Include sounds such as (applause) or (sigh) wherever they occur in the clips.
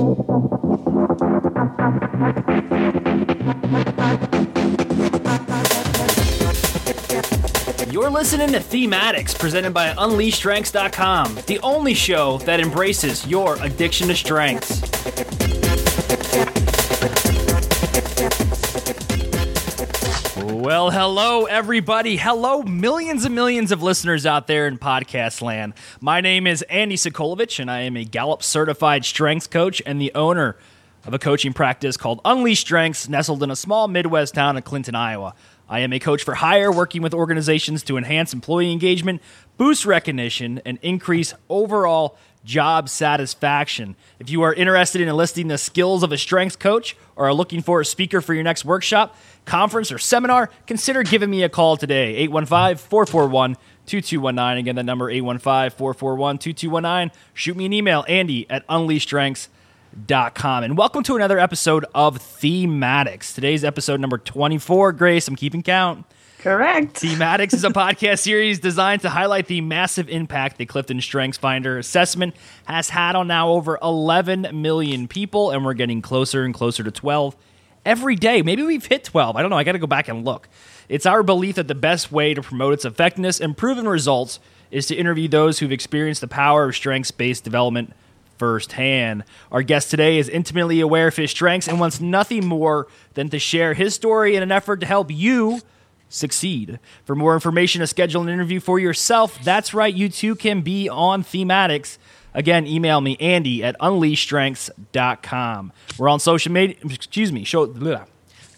You're listening to Thematics, presented by UnleashStrengths.com, the only show that embraces your addiction to strengths. Well, hello, everybody. Hello, millions and millions of listeners out there in podcast land. My name is Andy Sokolovich, and I am a Gallup certified strengths coach and the owner of a coaching practice called Unleash Strengths, nestled in a small Midwest town of Clinton, Iowa. I am a coach for hire, working with organizations to enhance employee engagement, boost recognition, and increase overall job satisfaction. If you are interested in enlisting the skills of a strengths coach or are looking for a speaker for your next workshop, conference, or seminar, consider giving me a call today. 815 441 2219. Again, the number 815 441 2219. Shoot me an email, Andy at unleashstrengths.com com. And welcome to another episode of Thematics. Today's episode number 24. Grace, I'm keeping count. Correct. Thematics is a (laughs) podcast series designed to highlight the massive impact the Clifton Strengths Finder assessment has had on now over 11 million people, and we're getting closer and closer to 12 every day. Maybe we've hit 12. I don't know. I got to go back and look. It's our belief that the best way to promote its effectiveness and proven results is to interview those who've experienced the power of strengths based development firsthand. Our guest today is intimately aware of his strengths and wants nothing more than to share his story in an effort to help you succeed. For more information to schedule an interview for yourself, that's right, you too can be on Thematics. Again, email me, Andy at unleashstrengths.com. We're on social media, excuse me, show, bleh,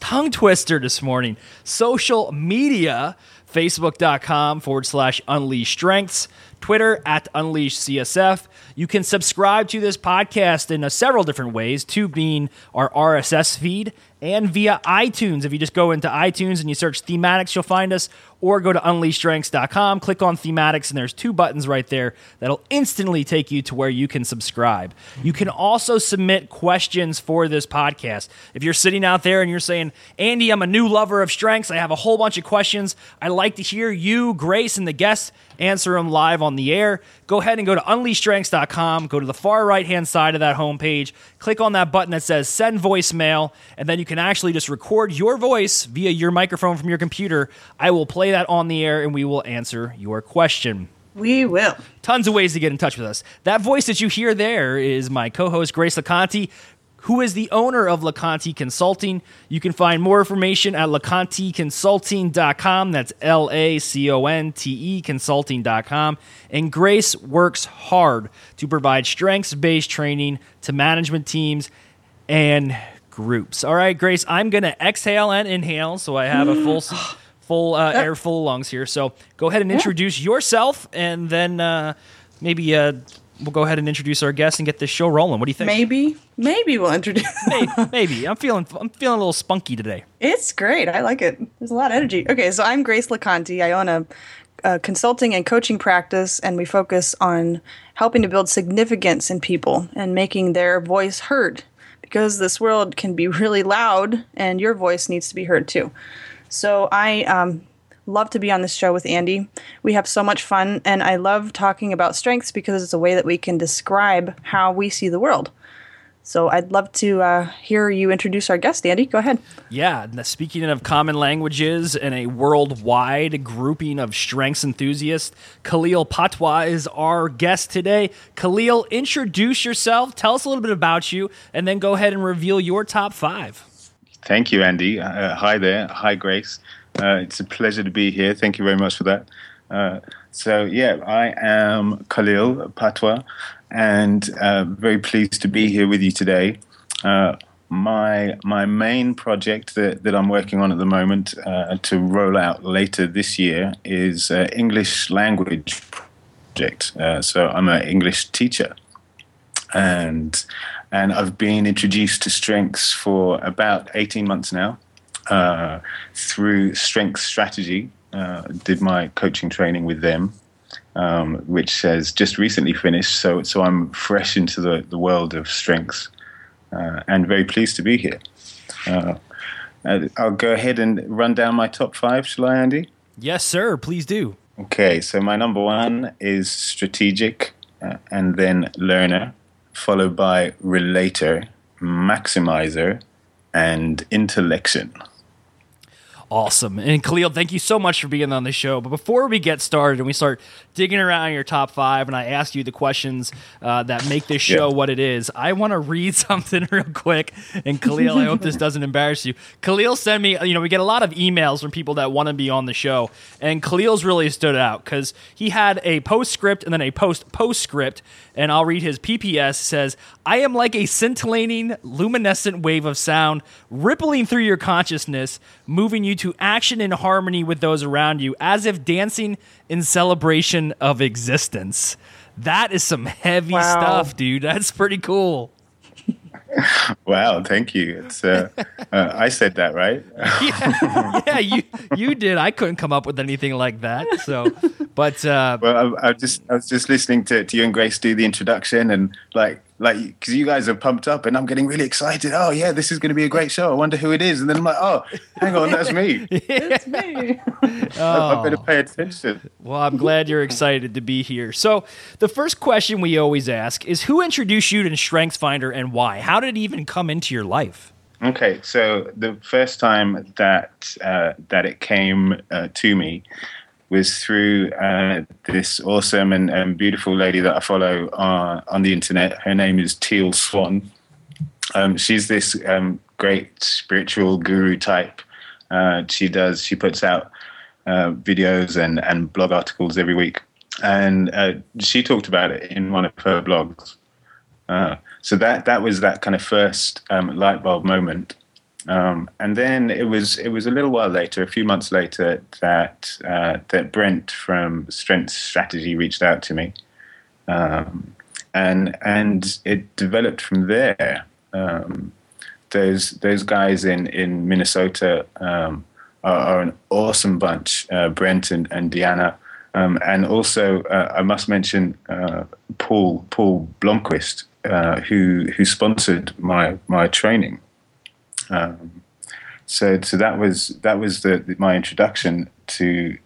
tongue twister this morning. Social media, facebook.com forward slash unleash strengths, Twitter at unleash CSF. You can subscribe to this podcast in uh, several different ways, two being our RSS feed and via iTunes. If you just go into iTunes and you search thematics, you'll find us, or go to unleashstrengths.com, click on thematics, and there's two buttons right there that'll instantly take you to where you can subscribe. You can also submit questions for this podcast. If you're sitting out there and you're saying, Andy, I'm a new lover of strengths, I have a whole bunch of questions, I'd like to hear you, Grace, and the guests answer them live on the air, go ahead and go to unleashstrengths.com, go to the far right hand side of that homepage, click on that button that says send voicemail, and then you can actually just record your voice via your microphone from your computer. I will play that on the air and we will answer your question. We will. Tons of ways to get in touch with us. That voice that you hear there is my co host, Grace Laconte, who is the owner of Laconte Consulting. You can find more information at laconteconsulting.com. That's L A C O N T E consulting.com. And Grace works hard to provide strengths based training to management teams and groups. All right, Grace, I'm going to exhale and inhale so I have a full. (gasps) full uh, air, full lungs here. So go ahead and introduce yourself, and then uh, maybe uh, we'll go ahead and introduce our guest and get this show rolling. What do you think? Maybe, maybe we'll introduce. (laughs) maybe, maybe. I'm feeling, I'm feeling a little spunky today. It's great. I like it. There's a lot of energy. Okay, so I'm Grace Laconte. I own a, a consulting and coaching practice, and we focus on helping to build significance in people and making their voice heard. Because this world can be really loud, and your voice needs to be heard too. So I um, love to be on this show with Andy. We have so much fun, and I love talking about strengths because it's a way that we can describe how we see the world. So I'd love to uh, hear you introduce our guest, Andy. Go ahead. Yeah, speaking of common languages and a worldwide grouping of strengths enthusiasts, Khalil Patwa is our guest today. Khalil, introduce yourself, tell us a little bit about you, and then go ahead and reveal your top five. Thank you, Andy. Uh, hi there. Hi, Grace. Uh, it's a pleasure to be here. Thank you very much for that. Uh, so, yeah, I am Khalil Patwa, and uh, very pleased to be here with you today. Uh, my my main project that, that I'm working on at the moment uh, to roll out later this year is English language project. so I'm an English teacher, and and I've been introduced to Strengths for about 18 months now uh, through Strengths Strategy. Uh, did my coaching training with them, um, which has just recently finished. So, so I'm fresh into the, the world of strengths uh, and very pleased to be here. Uh, I'll go ahead and run down my top five, shall I, Andy? Yes, sir. Please do. Okay, so my number one is strategic uh, and then learner followed by relator, maximizer, and intellection. Awesome. And Khalil, thank you so much for being on the show. But before we get started and we start digging around your top five, and I ask you the questions uh, that make this show yeah. what it is, I want to read (laughs) something real quick. And Khalil, I hope this (laughs) doesn't embarrass you. Khalil sent me, you know, we get a lot of emails from people that want to be on the show. And Khalil's really stood out because he had a postscript and then a post postscript. And I'll read his PPS says, I am like a scintillating, luminescent wave of sound rippling through your consciousness, moving you to action in harmony with those around you, as if dancing in celebration of existence. That is some heavy wow. stuff, dude. That's pretty cool. wow, thank you. It's uh, (laughs) uh, I said that right. yeah, (laughs) yeah, you you did. I couldn't come up with anything like that. So, but uh, well, I, I just I was just listening to, to you and Grace do the introduction, and like like because you guys are pumped up and I'm getting really excited. Oh yeah, this is going to be a great show. I wonder who it is. And then I'm like, oh, hang on, that's me. (laughs) it's me. (laughs) oh. I better pay attention. Well, I'm glad you're excited to be here. So the first question we always ask is, who introduced you to StrengthsFinder and why? How did it even come into your life? Okay, so the first time that uh, that it came uh, to me was through uh, this awesome and, and, beautiful lady that I follow uh, on the internet. Her name is Teal Swan. Um, she's this um, great spiritual guru type. Uh, she does. She puts out uh, videos and, and blog articles every week, and uh, she talked about it in one of her blogs. Uh, so that that was that kind of first um, light bulb moment um, and then it was it was a little while later, a few months later, that uh, that Brent from Strength Strategy reached out to me, um, and and it developed from there. Um, those those guys in in Minnesota um, are, are, an awesome bunch, uh, Brent and, and Deanna. Um, and also, uh, I must mention uh, Paul Paul Blomquist, uh, who who sponsored my my training. Um, so so that was that was the, the, my introduction to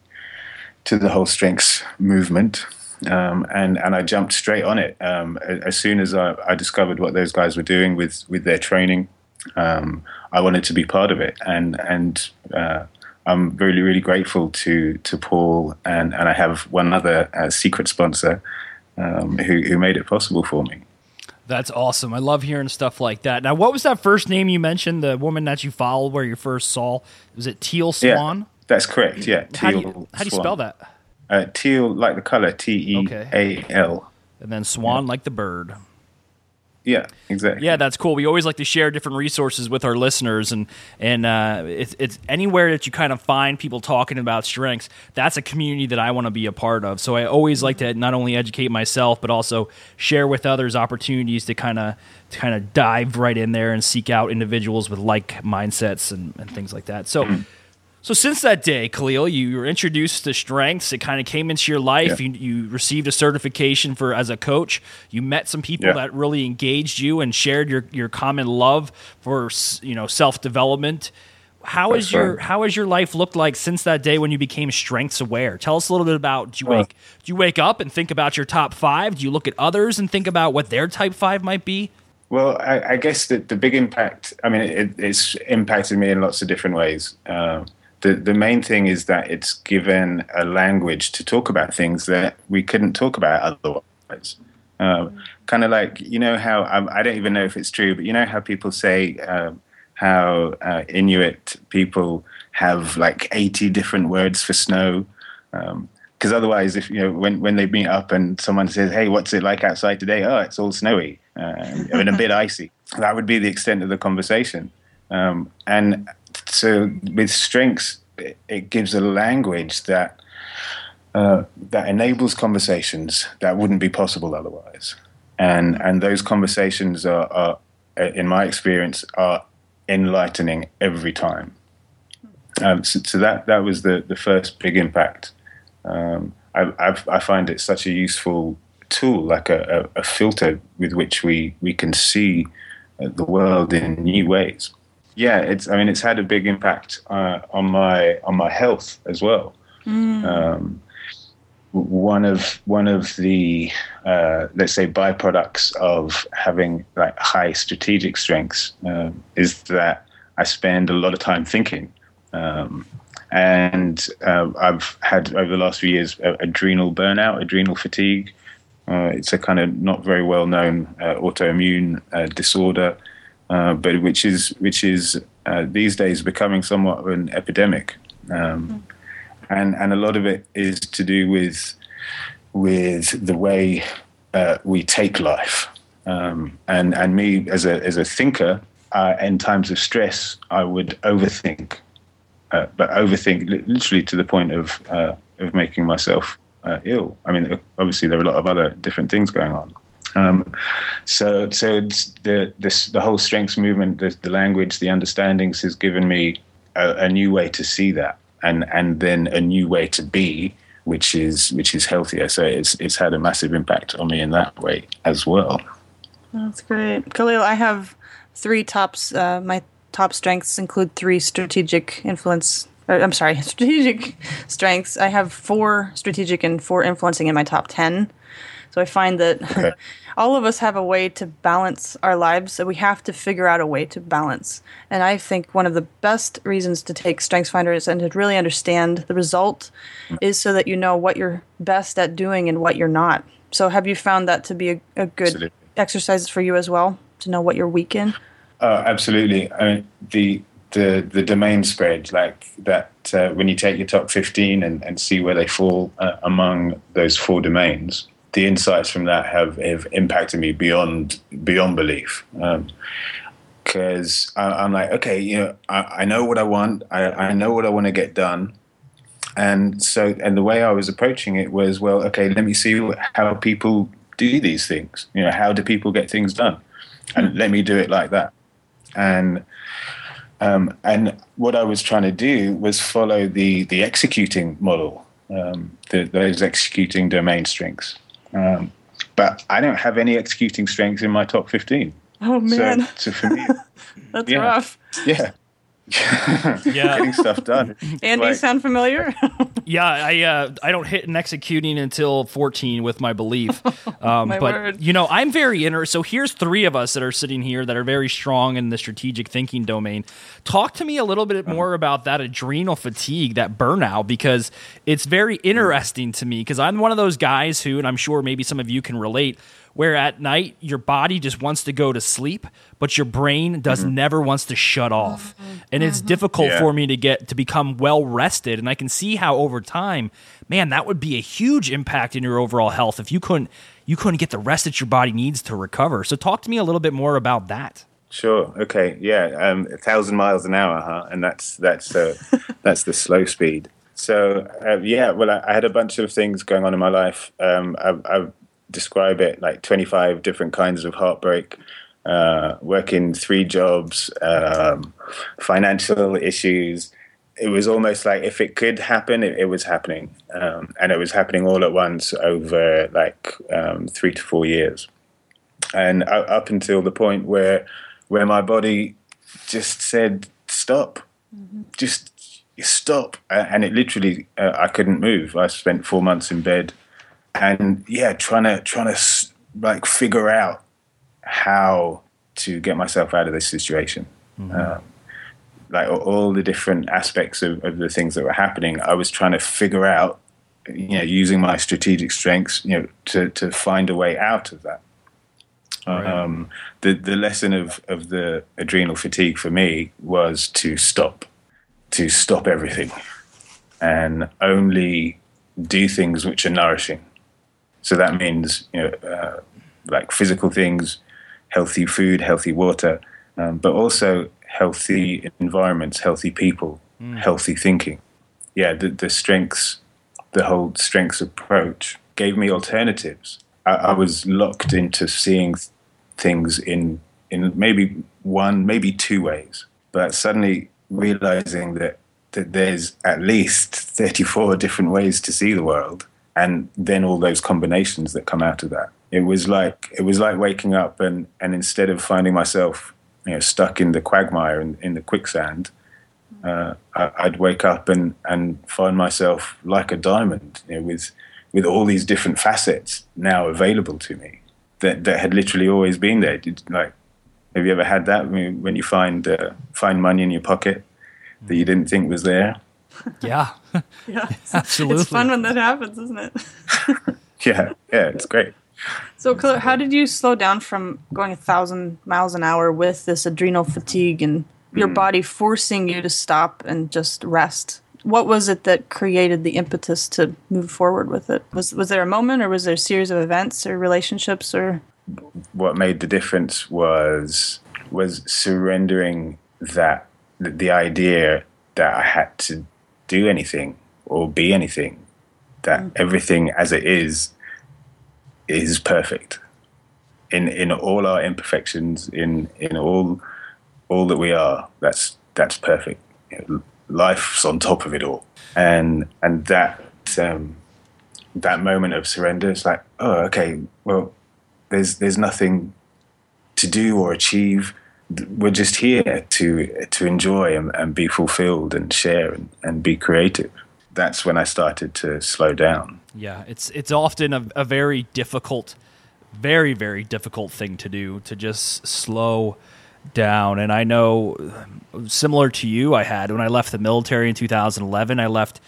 to the whole strengths movement. Um, and and I jumped straight on it um, as soon as I, I, discovered what those guys were doing with with their training. Um, I wanted to be part of it, and and uh, I'm really really grateful to to Paul and and I have one other uh, secret sponsor um, who who made it possible for me. That's awesome. I love hearing stuff like that. Now, what was that first name you mentioned? The woman that you followed, where you first saw, was it Teal Swan? Yeah, that's correct. Yeah. Teal how do you, how do you spell that? Uh, teal, like the color, T E A L. And then Swan, yeah. like the bird. Yeah, exactly. Yeah, that's cool. We always like to share different resources with our listeners, and and uh, it's, it's anywhere that you kind of find people talking about strengths. That's a community that I want to be a part of. So I always like to not only educate myself, but also share with others opportunities to kind of to kind of dive right in there and seek out individuals with like mindsets and, and things like that. So. So since that day, Khalil, you were introduced to strengths. It kind of came into your life. Yeah. You, you, received a certification for as a coach. You met some people yeah. that really engaged you and shared your, your common love for you know self development. How is your how has your life looked like since that day when you became strengths aware? Tell us a little bit about. Do you wake do you wake up and think about your top five? Do you look at others and think about what their type five might be? Well, I, I guess that the big impact. I mean, it, it's impacted me in lots of different ways. Uh, the, the main thing is that it's given a language to talk about things that we couldn't talk about otherwise. Uh, kind of like, you know, how um, I don't even know if it's true, but you know how people say um, how uh, Inuit people have like 80 different words for snow? Because um, otherwise, if you know, when, when they meet up and someone says, Hey, what's it like outside today? Oh, it's all snowy uh, and a bit (laughs) icy. That would be the extent of the conversation. Um, and so with strengths, it gives a language that uh, that enables conversations that wouldn't be possible otherwise. And and those conversations are, are in my experience, are enlightening every time. Um, so, so, that that was the the first big impact. Um, I, I've, I, find it such a useful tool, like a, a, a filter with which we we can see uh, the world in new ways yeah, it's. I mean, it's had a big impact uh, on my on my health as well. Mm. Um, one of one of the uh, let's say byproducts of having like high strategic strengths uh, is that I spend a lot of time thinking. Um, and uh, I've had over the last few years adrenal burnout, adrenal fatigue. Uh, it's a kind of not very well known uh, autoimmune uh, but which is which is these days becoming somewhat of an epidemic. Um, mm and and a lot of it is to do with with the way uh, we take life. Um, and and me as a as a thinker, uh, in times of stress, I would overthink, uh, but overthink literally to the point of uh, of making myself uh, ill. I mean, obviously there are a lot of other different things going on. Um, so so the this the whole strengths movement, the, the language, the understandings has given me a, a new way to see that and and then a new way to be which is which is healthier. So it's it's had a massive impact on me in that way as well. That's great. Khalil i have three tops uh, my top strengths include three strategic influence i'm sorry (laughs) strategic strengths. I have four strategic and four influencing in my top 10 so i find that okay. (laughs) all of us have a way to balance our lives, so we have to figure out a way to balance. And I think one of the best reasons to take StrengthsFinder is and to really understand the result is so that you know what you're best at doing and what you're not. So, have you found that to be a, a good absolutely. exercise for you as well to know what you're weak in? Oh, absolutely. I mean, the the the domain spread like that uh, when you take your top 15 and, and see where they fall uh, among those four domains the insights from that have, have impacted me beyond beyond belief. Because um, I'm like, okay, you know, I, I know what I want. I, I know what I want to get done. And so, and the way I was approaching it was, well, okay, let me see how people do these things. You know, how do people get things done? And let me do it like that. And um, and what I was trying to do was follow the the executing model, um, the, those executing domain strengths. Um, but I don't have any executing strengths in my top 15. Oh, man. So, so for me, (laughs) that's yeah, rough. Yeah. (laughs) yeah, getting stuff done. Andy, like, sound familiar? (laughs) yeah, I uh, I don't hit an executing until fourteen with my belief. (laughs) Um, my but word. you know, I'm very interested. So here's three of us that are sitting here that are very strong in the strategic thinking domain. Talk to me a little bit more about that adrenal fatigue, that burnout, because it's very interesting to me. Because I'm one of those guys who, and I'm sure maybe some of you can relate where at night your body just wants to go to sleep, but your brain does mm-hmm. never wants to shut off. Mm-hmm. And it's mm-hmm. difficult yeah. for me to get to become well rested. And I can see how over time, man, that would be a huge impact in your overall health if you couldn't you couldn't get the rest that your body needs to recover. So talk to me a little bit more about that. Sure. Okay. Yeah. Um, a thousand miles an hour, huh? And that's that's uh, (laughs) that's the slow speed. So uh, yeah. Well, I, I, had a bunch of things going on in my life. Um, I've, I've describe it like 25 different kinds of heartbreak, uh, working three jobs, um, financial issues. It was almost like if it could happen, it, it was happening. Um, and it was happening all at once over like um, three to four years. And up until the point where, where my body just said, stop, mm-hmm. just stop. And it literally, uh, I couldn't move. I spent four months in bed and yeah, trying to trying to like figure out how to get myself out of this situation. Mm-hmm. Um, like all the different aspects of, of the things that were happening, I was trying to figure out, you know, using my strategic strengths, you know, to to find a way out of that. Right. Um, the the lesson of of the adrenal fatigue for me was to stop, to stop everything, and only do things which are nourishing so that means you know uh, like physical things, healthy food, healthy water, um, but also healthy environments, healthy people, mm. healthy thinking. Yeah, the, the strengths, the whole strengths approach gave me alternatives. I, I was locked into seeing things in in maybe one, maybe two ways, but suddenly realizing that that there's at least (laughs) 34 different ways to see the world and then all those combinations that come out of that. It was like it was like waking up and and instead of finding myself you know stuck in the quagmire and in the quicksand, uh, I, would wake up and and find myself like a diamond, you know, with with all these different facets now available to me that that had literally always been there. Did, like, have you ever had that when, when you find uh, find money in your pocket that you didn't think was there? Yeah, (laughs) Yeah, (laughs) absolutely. it's fun when that happens, isn't it? (laughs) Yeah, yeah, it's great. So, Khalil, how did you slow down from going a thousand miles an hour with this adrenal fatigue and your hmm. body forcing you to stop and just rest? What was it that created the impetus to move forward with it? Was was there a moment, or was there a series of events or relationships, or what made the difference was was surrendering that the, the idea that I had to do anything or be anything that everything as it is is perfect. In in all our imperfections in in all all that we are that's that's perfect. Life's on top of it all. And and that um, that moment of surrender is like oh okay well there's there's nothing to do or achieve. We're just here to to enjoy and, and be fulfilled and share and, and be creative. That's when I started to slow down. Yeah, it's it's often a, a very difficult, very very difficult thing to do to just slow down. And I know, similar to you, I had when I left the military in 2011. I left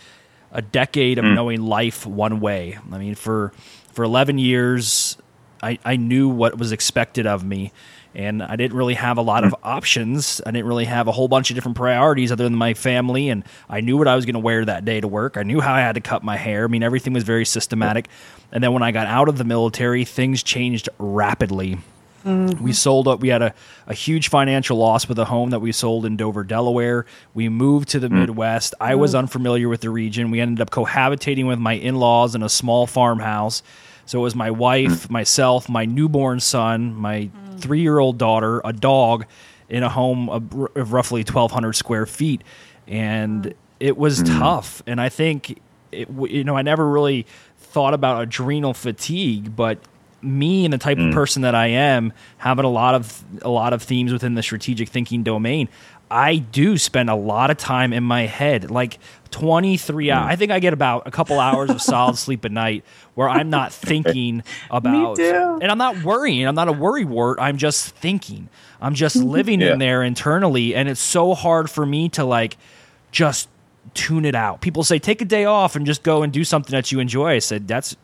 a decade of mm. knowing life one way. I mean, for for 11 years, I, I knew what was expected of me. And I didn't really have a lot of hmm. options. I didn't really have a whole bunch of different priorities other than my family. And I knew what I was going to wear that day to work. I knew how I had to cut my hair. I mean, everything was very systematic. And then when I got out of the military, things changed rapidly. Mm-hmm. We sold up. We had a, a huge financial loss with a home that we sold in Dover, Delaware. We moved to the hmm. Midwest. I was mm-hmm. unfamiliar with the region. We ended up cohabitating with my in laws in a small farmhouse. So it was my wife, mm. myself, my newborn son, my mm. three year old daughter, a dog in a home of, r- of roughly 1,200 square feet. And it was mm. tough. And I think, it, w- you know, I never really thought about adrenal fatigue, but me and the type of mm. person that I am, having a lot of a lot of themes within the strategic thinking domain, I do spend a lot of time in my head, like 23 mm. hours. I think I get about a couple hours of solid (laughs) sleep a night where I'm not thinking (laughs) about and I'm not worrying. I'm not a worry wart. I'm just thinking. I'm just (laughs) living Yeah. in there internally and it's so hard for me to like just tune it out. People say take a day off and just go and do something that you enjoy. I said that's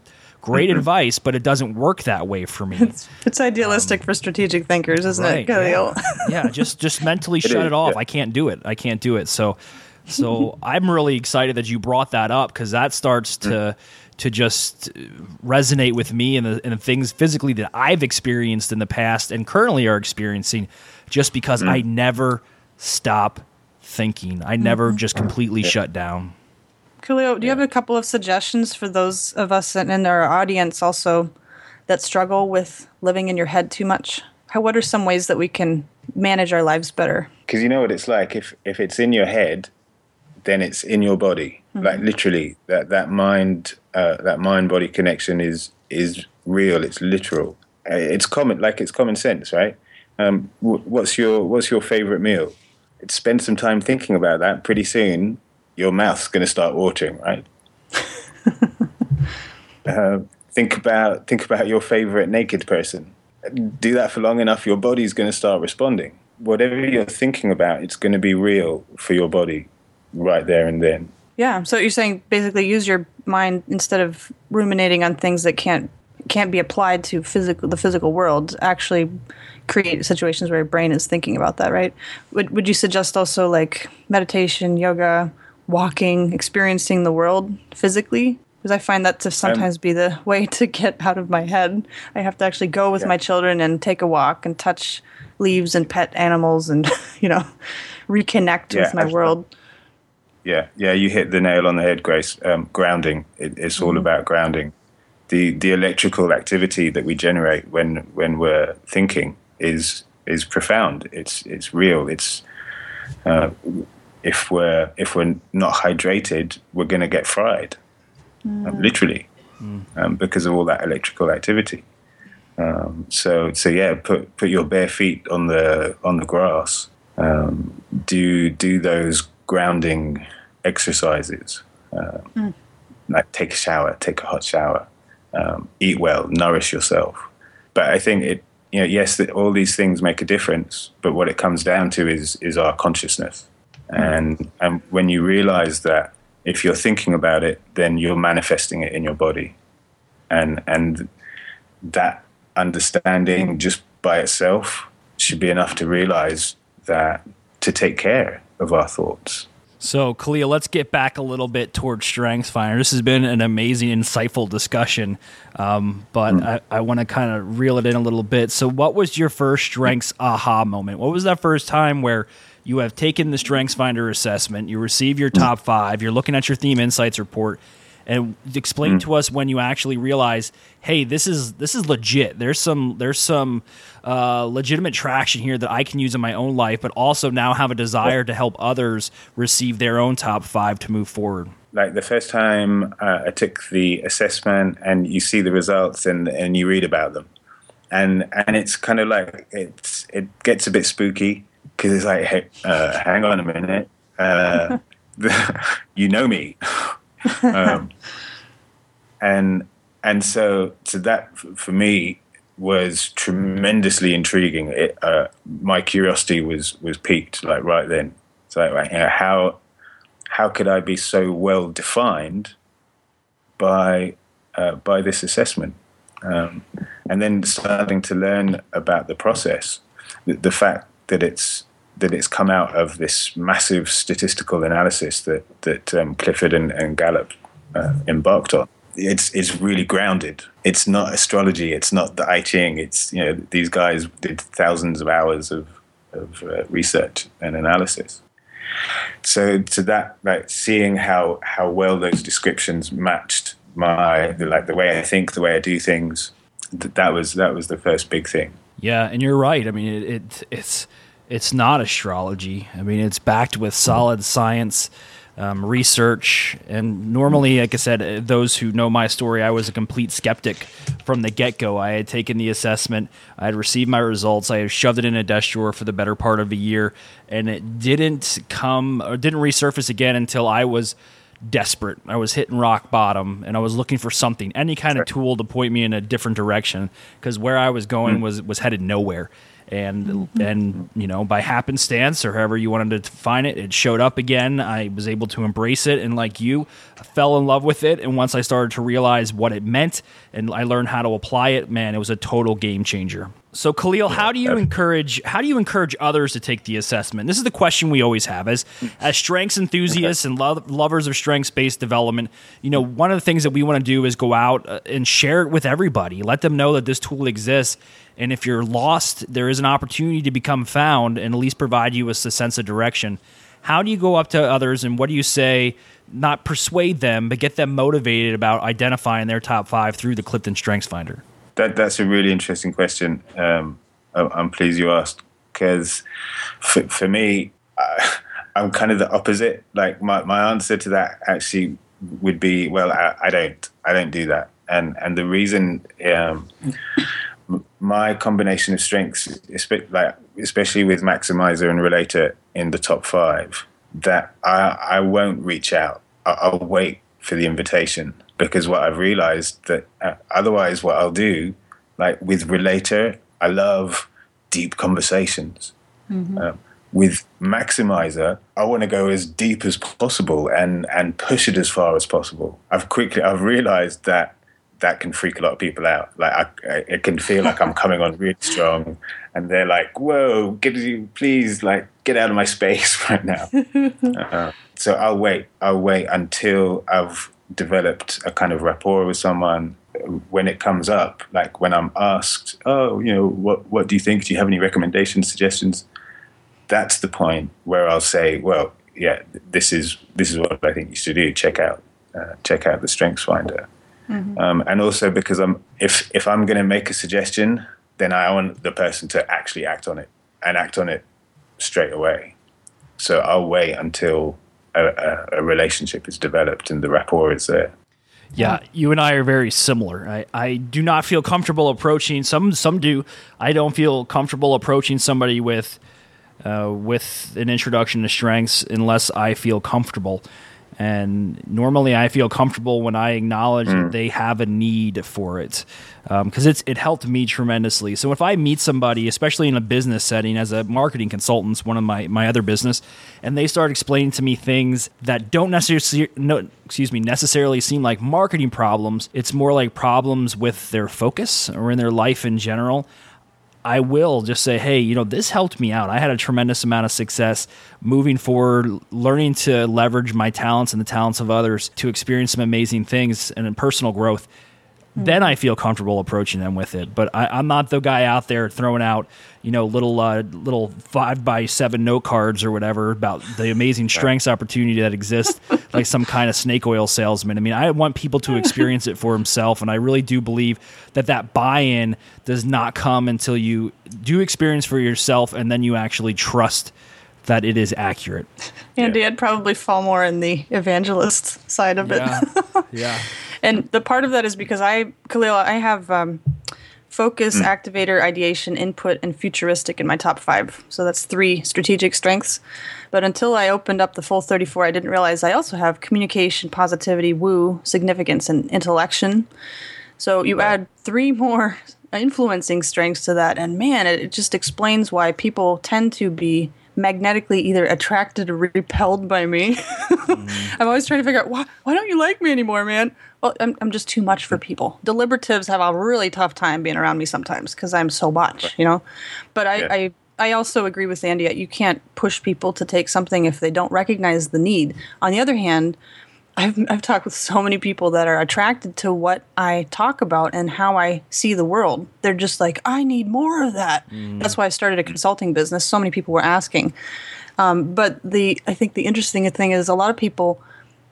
great mm-hmm. advice, but it doesn't work that way for me. it's idealistic um, for strategic thinkers, isn't Right, it, Khalil? yeah, just just mentally (laughs) shut is, it off. yeah. I can't do it. I can't do it. So so (laughs) I'm really excited that you brought that up because that starts mm. to to just resonate with me and the, and the things physically that I've experienced in the past and currently are experiencing just because mm. I never stop thinking. I never mm-hmm. just completely shut down. Khalil, do you have a couple of suggestions for those of us and in our audience also that struggle with living in your head too much? How, what are some ways that we can manage our lives better? Because you know what it's like. If if it's in your head, then it's in your body. Like literally, that that mind uh, that mind body connection is is real. It's literal. Uh, It's common. Like it's common sense, right? Um, what's your what's your favorite meal? Spend some time thinking about that. Pretty soon, your mouth's going to start watering, right? (laughs) uh, think about think about your favorite naked person. Do that for long enough, your body's going to start responding. Whatever you're thinking about, it's going to be real for your body right there and then. Yeah, so you're saying basically use your mind instead of ruminating on things that can't can't be applied to physical the physical world. Actually, create situations where your brain is thinking about that. Right? Would Would you suggest also like meditation, yoga, walking, experiencing the world physically? Because I find that to sometimes be the (laughs) way to get out of my head. I have to actually go with Yeah. my children and take a walk and touch leaves and pet animals and (laughs) you know reconnect Yeah, with my absolutely. world. Yeah, yeah, you hit the nail on the head, Grace. Um, grounding. It, it's all about grounding. The the electrical activity that we generate when when we're thinking is is profound. It's it's real. It's uh, if we're if we're not hydrated, we're going to get fried, um, literally, um, because of all that electrical activity. Um, so so yeah, put put your bare feet on the on the grass. Um, do do those grounding exercises. Uh, like take a shower, take a hot shower, um, eat well, nourish yourself. But I think it, you know, yes, that all these things make a difference. But what it comes down to is is our consciousness, and and when you realize that if you're thinking about it, then you're manifesting it in your body, and and that understanding just by itself should be enough to realize that to take care of our thoughts. So, Khalil, let's get back a little bit towards StrengthsFinder. This has been an amazing, insightful discussion, um, but mm. I, I want to kind of reel it in a little bit. So, what was your first Strengths aha moment? What was that first time where you have taken the StrengthsFinder assessment, you receive your top five, you're looking at your theme insights report, and explain mm. to us when you actually realize, hey, this is this is legit. There's some there's some uh, legitimate traction here that I can use in my own life, but also now have a desire to help others receive their own top five to move forward. Like the first time uh, I took the assessment, and you see the results, and and you read about them, and and it's kind of like it's it gets a bit spooky because it's like, hey, uh, hang on a minute, uh, (laughs) you know me (laughs) um, and and so so that for me was tremendously intriguing. It, uh, my curiosity was was piqued like right then. So like, you know, how how could I be so well defined by uh, by this assessment? Um, and then starting to learn about the process, the, the fact that it's that it's come out of this massive statistical analysis that that um, Clifton and, and Gallup uh, embarked on. It's it's really grounded. It's not astrology. It's not the I Ching. It's you know these guys did thousands of hours of of uh, research and analysis. So to that, like seeing how how well those descriptions matched my like the way I think, the way I do things, that was that was the first big thing. Yeah, and you're right. I mean, it, it it's it's not astrology. I mean, it's backed with solid science, um, research, and normally, like I said, uh, those who know my story, I was a complete skeptic from the get go. I had taken the assessment, I had received my results, I had shoved it in a desk drawer for the better part of a year, and it didn't come or didn't resurface again until I was desperate. I was hitting rock bottom and I was looking for something, any kind of tool to point me in a different direction because where I was going mm. was was headed nowhere and mm-hmm. and you know by happenstance or however you wanted to define it it showed up again i was able to embrace it and like you I fell in love with it and once i started to realize what it meant and i learned how to apply it man it was a total game changer so Khalil, how do you encourage how do you encourage others to take the assessment? This is the question we always have as as strengths enthusiasts and lo- lovers of strengths based development. You know, one of the things that we want to do is go out uh, and share it with everybody. Let them know that this tool exists, and if you're lost, there is an opportunity to become found and at least provide you with a sense of direction. How do you go up to others and what do you say? Not persuade them, but get them motivated about identifying their top five through the Clifton Strengths Finder that that's a really interesting question. Um, I'm pleased you asked because for, for me, I, I'm kind of the opposite. Like my, my answer to that actually would be, well, I, I don't, I don't do that. And, and the reason, um, my combination of strengths, like especially with Maximizer and Relator in the top five, that I, I won't reach out. I'll wait for the invitation because what I've realized that uh, otherwise, what I'll do, like with Relator, I love deep conversations. Mm-hmm. Um, with Maximizer, I want to go as deep as possible and and push it as far as possible. I've quickly I've realized that that can freak a lot of people out. Like I, it can feel like I'm coming on really (laughs) strong, and they're like, "Whoa, get please, like get out of my space (laughs) right now." (laughs) uh, so I'll wait. I'll wait until I've developed a kind of rapport with someone when it comes up like when i'm asked oh you know what what do you think? Do you have any recommendations suggestions? That's the point where i'll say well yeah this is this is what i think you should do. Check out uh, check out the strengths finder. Mm-hmm. um, and also because i'm if if i'm going to make a suggestion then i want the person to actually act on it and act on it straight away. So i'll wait until a, a, relationship is developed and the rapport is there. Yeah, you and I are very similar. I, I do not feel comfortable approaching some some do. I don't feel comfortable approaching somebody with uh, with an introduction to strengths unless I feel comfortable. And normally, I feel comfortable when I acknowledge that mm. they have a need for it, um, because it's it helped me tremendously. So if I meet somebody, especially in a business setting, as a marketing consultant, one of my my other business, and they start explaining to me things that don't necessarily no, excuse me necessarily seem like marketing problems. It's more like problems with their focus or in their life in general. I will just say, hey, you know, this helped me out. I had a tremendous amount of success moving forward, learning to leverage my talents and the talents of others to experience some amazing things and personal growth. Then I feel comfortable approaching them with it. But I, I'm not the guy out there throwing out, you know, little uh, little five by seven note cards or whatever about the amazing strengths opportunity that exists, (laughs) like some kind of snake oil salesman. I mean, I want people to experience it for himself, and I really do believe that that buy-in does not come until you do experience for yourself, and then you actually trust that it is accurate. Andy, I'd probably fall more in the evangelist side of it. yeah. (laughs) and the part of that is because I, Khalil, I have um, focus, activator, ideation, input, and futuristic in my top five. So that's three strategic strengths. But until I opened up the full 34, I didn't realize I also have communication, positivity, woo, significance, and intellection. So you add three more influencing strengths to that, and man, it, it just explains why people tend to be magnetically either attracted or repelled by me. (laughs) Mm. I'm always trying to figure out why why don't you like me anymore, man? Well, I'm I'm just too much for people. Deliberatives have a really tough time being around me sometimes because I'm so much, you know. But I, Yeah. I I also agree with Andy. That you can't push people to take something if they don't recognize the need. On the other hand, I've I've talked with so many people that are attracted to what I talk about and how I see the world. They're just like, I need more of that. That's why I started a consulting business. So many people were asking. Um, but the I think the interesting thing is a lot of people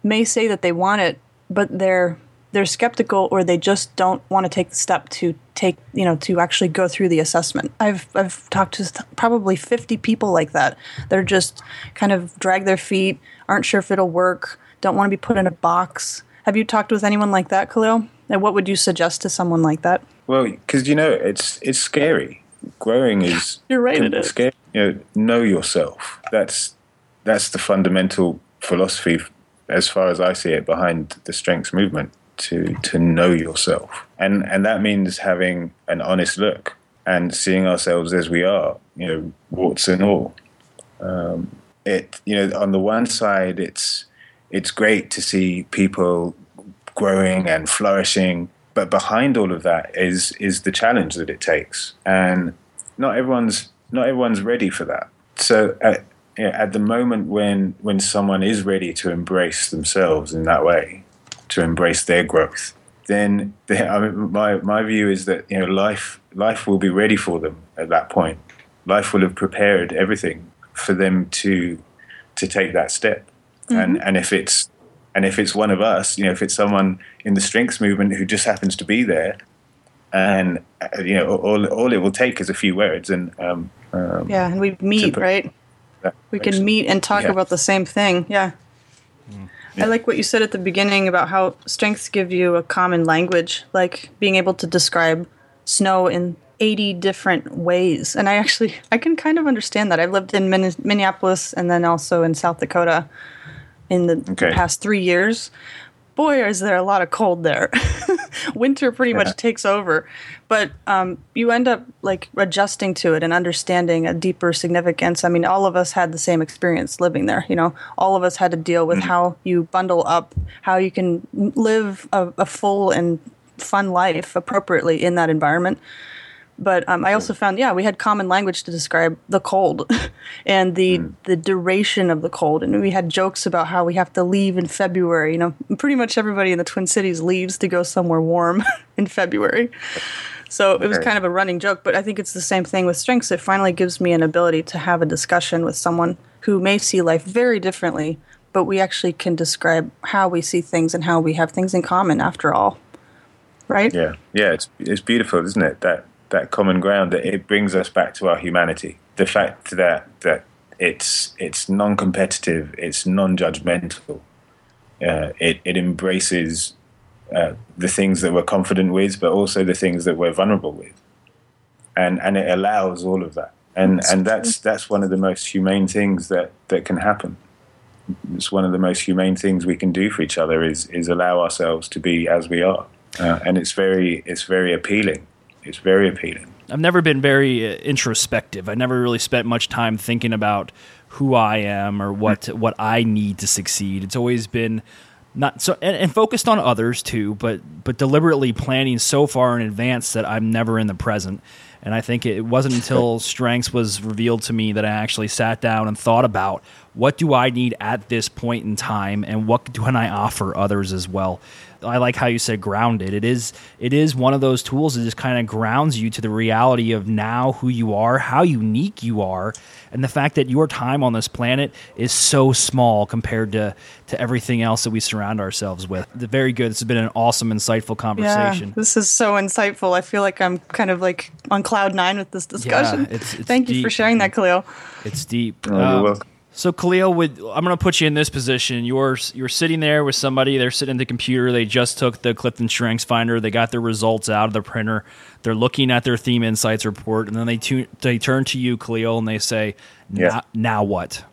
may say that they want it, but they're they're skeptical or they just don't want to take the step to take you know to actually go through the assessment. I've I've talked to th- probably 50 people like that. They're just kind of drag their feet, aren't sure if it'll work, don't want to be put in a box. Have you talked with anyone like that, Khalil? And what would you suggest to someone like that? Well, because you know it's it's scary. Growing is (laughs) You're right, it is. Scary. You know, know yourself. That's that's the fundamental philosophy, as far as I see it, behind the strengths movement. To to know yourself, and and that means having an honest look and seeing ourselves as we are. You know, warts and all. Um, it you know on the one side it's it's great to see people growing and flourishing but behind all of that is is the challenge that it takes. And not everyone's not everyone's ready for that. So at, at the moment when when someone is ready to embrace themselves in that way to embrace their growth then they, I mean, my my view is that you know life life will be ready for them at that point. Life will have prepared everything for them to to take that step and and if it's and if it's one of us you know if it's someone in the strengths movement who just happens to be there and uh, you know all all it will take is a few words and um, um Yeah, and we meet, put- right? We makes- can meet and talk Yeah. about the same thing. Yeah. I like what you said at the beginning about how strengths give you a common language, like being able to describe snow in 80 different ways. And I actually I can kind of understand that. I've lived in Min- Minneapolis and then also in South Dakota in the Okay. past 3 years. Boy, is there a lot of cold there. (laughs) Winter pretty Yeah. much takes over, but um, you end up like adjusting to it and understanding a deeper significance. I mean, all of us had the same experience living there. You know, all of us had to deal with how you bundle up, how you can live a, a full and fun life appropriately in that environment. But um, I also found, yeah, we had common language to describe the cold (laughs) and the the duration of the cold, and we had jokes about how we have to leave in February. You know, pretty much everybody in the Twin Cities leaves to go somewhere warm (laughs) in February. So it was kind of a running joke, but I think it's the same thing with strengths. It finally gives me an ability to have a discussion with someone who may see life very differently, but we actually can describe how we see things and how we have things in common after all. Right? Yeah, yeah, it's it's beautiful, isn't it? That that common ground that it brings us back to our humanity. The fact that that it's it's non-competitive, it's non-judgmental. Uh, it it embraces uh, the things that we're confident with, but also the things that we're vulnerable with, and and it allows all of that. And and that's that's one of the most humane things that that can happen. it's one of the most humane things we can do for each other is is allow ourselves to be as we are, uh, and it's very it's very appealing. It's very appealing. I've never been very uh, introspective. I never really spent much time thinking about who I am or what what I need to succeed. It's always been not so and, and, focused on others too, but but deliberately planning so far in advance that I'm never in the present. And I think it wasn't until Strengths was revealed to me that I actually sat down and thought about what do I need at this point in time and what do I offer others as well. I like how you said grounded. It is it is one of those tools that just kind of grounds you to the reality of now who you are, how unique you are, and the fact that your time on this planet is so small compared to to everything else that we surround ourselves with. Very good. This has been an awesome, insightful conversation. Yeah, this is so insightful. I feel like I'm kind of like on cloud nine with this discussion. Yeah, it's, it's Thank deep. you for sharing that, Khalil. It's deep. Oh, you're um, welcome. So Khalil, would I'm going to put you in this position. You're you're sitting there with somebody. They're sitting at the computer. They just took the Clifton Strengths Finder. They got their results out of the printer. They're looking at their Theme Insights report, and then they tu- they turn to you, Khalil, and they say, "Yeah, now what?"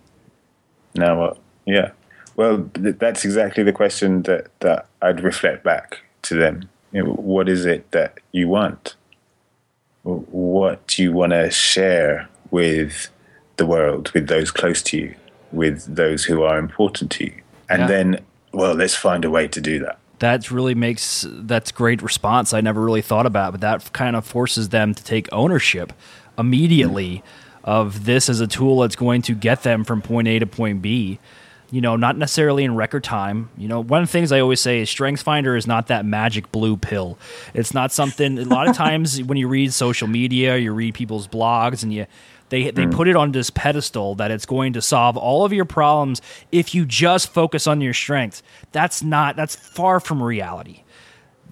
Now what? Yeah. Well, th- that's exactly the question that that I'd reflect back to them. You know, what is it that you want? What do you want to share with? The world with those close to you, with those who are important to you. And yeah. then, well, let's find a way to do that. That really makes that's great response. I never really thought about, but that kind of forces them to take ownership immediately mm-hmm. of this as a tool that's going to get them from point A to point B you know, not necessarily in record time. You know, one of the things I always say is Strengths Finder is not that magic blue pill. It's not something. A lot of (laughs) times when you read social media, you read people's blogs, and you they they mm. put it on this pedestal that it's going to solve all of your problems if you just focus on your strengths. That's not. That's far from reality.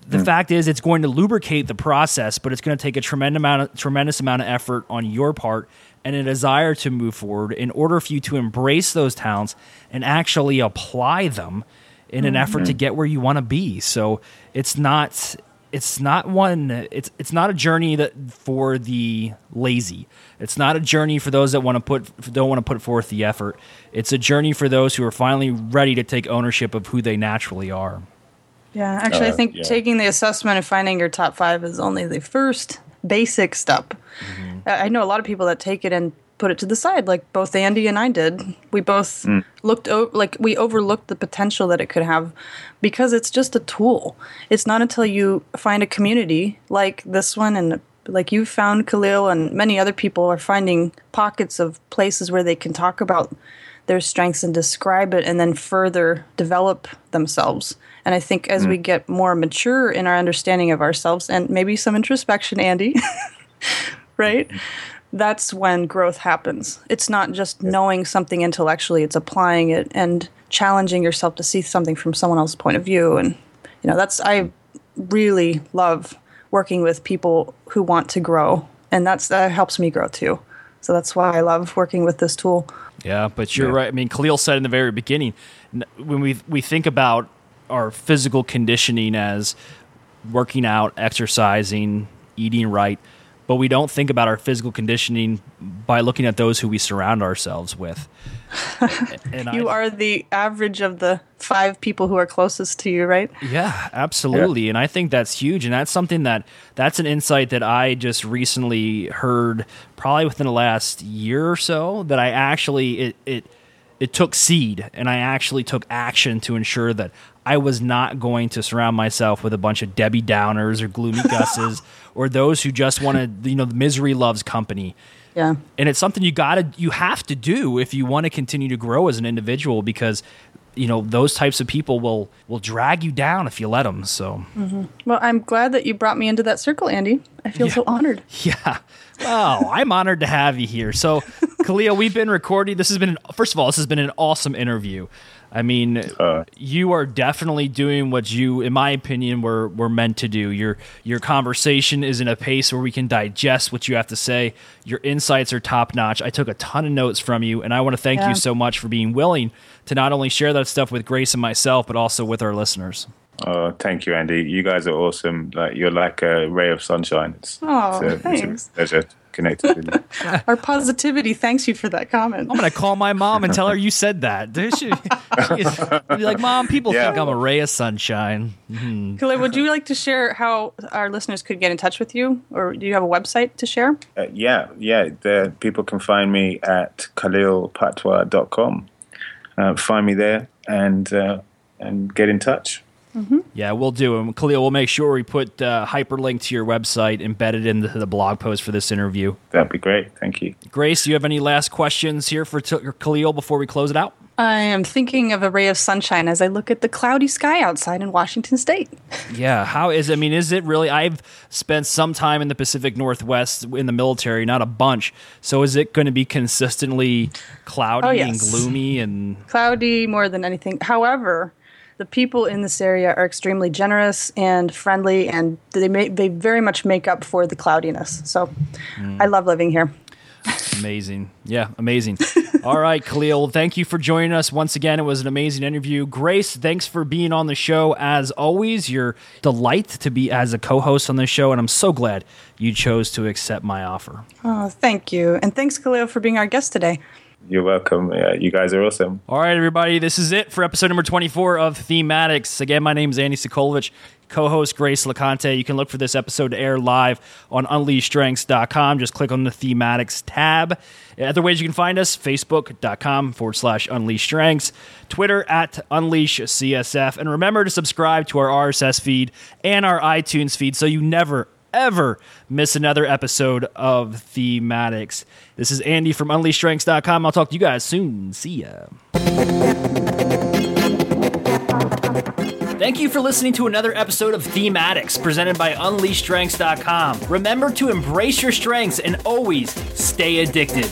The mm. fact is, it's going to lubricate the process, but it's going to take a tremendous amount of, tremendous amount of effort on your part and a desire to move forward in order for you to embrace those talents and actually apply them in an mm-hmm. effort to get where you want to be. So it's not it's not one it's it's not a journey that for the lazy. It's not a journey for those that want to put don't want to put forth the effort. It's a journey for those who are finally ready to take ownership of who they naturally are. Yeah, actually, uh, I think yeah. taking the assessment and finding your top five is only the first basic step. Mm-hmm. I know a lot of people that take it and put it to the side, like both Andy and I did. We both mm. looked o- like we overlooked the potential that it could have because it's just a tool. It's not until you find a community like this one and like you found Khalil and many other people are finding pockets of places where they can talk about their strengths and describe it and then further develop themselves. And I think as mm. we get more mature in our understanding of ourselves and maybe some introspection, Andy, (laughs) right? That's when growth happens. It's not just knowing something intellectually, it's applying it and challenging yourself to see something from someone else's point of view. And, you know, that's, I really love working with people who want to grow. And that's, that helps me grow too. So that's why I love working with this tool. Yeah, but you're yeah. right. I mean, Khalil said in the very beginning, when we we think about our physical conditioning as working out, exercising, eating right, but we don't think about our physical conditioning by looking at those who we surround ourselves with. (laughs) and you I, are the average of the five people who are closest to you, right? Yeah, absolutely. Yeah. And I think that's huge. And that's something that that's an insight that I just recently heard probably within the last year or so that I actually it it it took seed and I actually took action to ensure that I was not going to surround myself with a bunch of Debbie Downers or gloomy (laughs) Gusses or those who just want to, you know, misery loves company. Yeah. And it's something you got to, you have to do if you want to continue to grow as an individual because, you know, those types of people will, will drag you down if you let them. So, mm-hmm. well, I'm glad that you brought me into that circle, Andy. I feel yeah. so honored. (laughs) Yeah. Well, I'm honored to have you here. So, (laughs) Khalil, we've been recording. This has been, first of all, this has been an awesome interview. I mean, uh, you are definitely doing what you, in my opinion, were were meant to do. Your your conversation is in a pace where we can digest what you have to say. Your insights are top notch. I took a ton of notes from you, and I want to thank yeah. you so much for being willing to not only share that stuff with Grace and myself, but also with our listeners. Oh, thank you, Andy. You guys are awesome. Like you're like a ray of sunshine. It's, oh, it's, a, thanks. it's a pleasure connected with (laughs) me. Our positivity thanks you for that comment. I'm gonna call my mom and tell her you said that. She, be like, Mom, people Yeah. think I'm a ray of sunshine. Khalil, would you like to share how our listeners could get in touch with you? Or do you have a website to share? Uh, yeah, yeah. The, people can find me at khalilpatwa.com. Uh, find me there and uh, and get in touch. Yeah, we'll do. And Khalil, we'll make sure we put uh, hyperlink to your website embedded into the blog post for this interview. That'd be great. Thank you. Grace, do you have any last questions here for t- Khalil before we close it out? I am thinking of a ray of sunshine as I look at the cloudy sky outside in Washington State. Yeah, how is? I mean, is it really? I've spent some time in the Pacific Northwest in the military, not a bunch. So is it going to be consistently cloudy Oh, and gloomy and? Cloudy more than anything. However, the people in this area are extremely generous and friendly, and they may, they very much make up for the cloudiness. So mm. I love living here. Amazing. Yeah, amazing. (laughs) All right, Khalil, thank you for joining us once again. It was an amazing interview. Grace, thanks for being on the show as always. You're delight to be as a co-host on the show, and I'm so glad you chose to accept my offer. Oh, thank you. And thanks, Khalil, for being our guest today. You're welcome. Yeah, you guys are awesome. All right, everybody, this is it for episode number 24 of Thematics. Again, my name is Andy Sokolovich, co host Grace Laconte. You can look for this episode to air live on unleashstrengths.com. Just click on the Thematics tab. Other ways you can find us facebook.com forward slash unleash strengths, Twitter at unleash CSF. And remember to subscribe to our RSS feed and our iTunes feed so you never, ever miss another episode of Thematics. This is Andy from unleashstrengths.com. I'll talk to you guys soon. See ya. Thank you for listening to another episode of Thematics presented by UnleashStrengths.com. Remember to embrace your strengths and always stay addicted.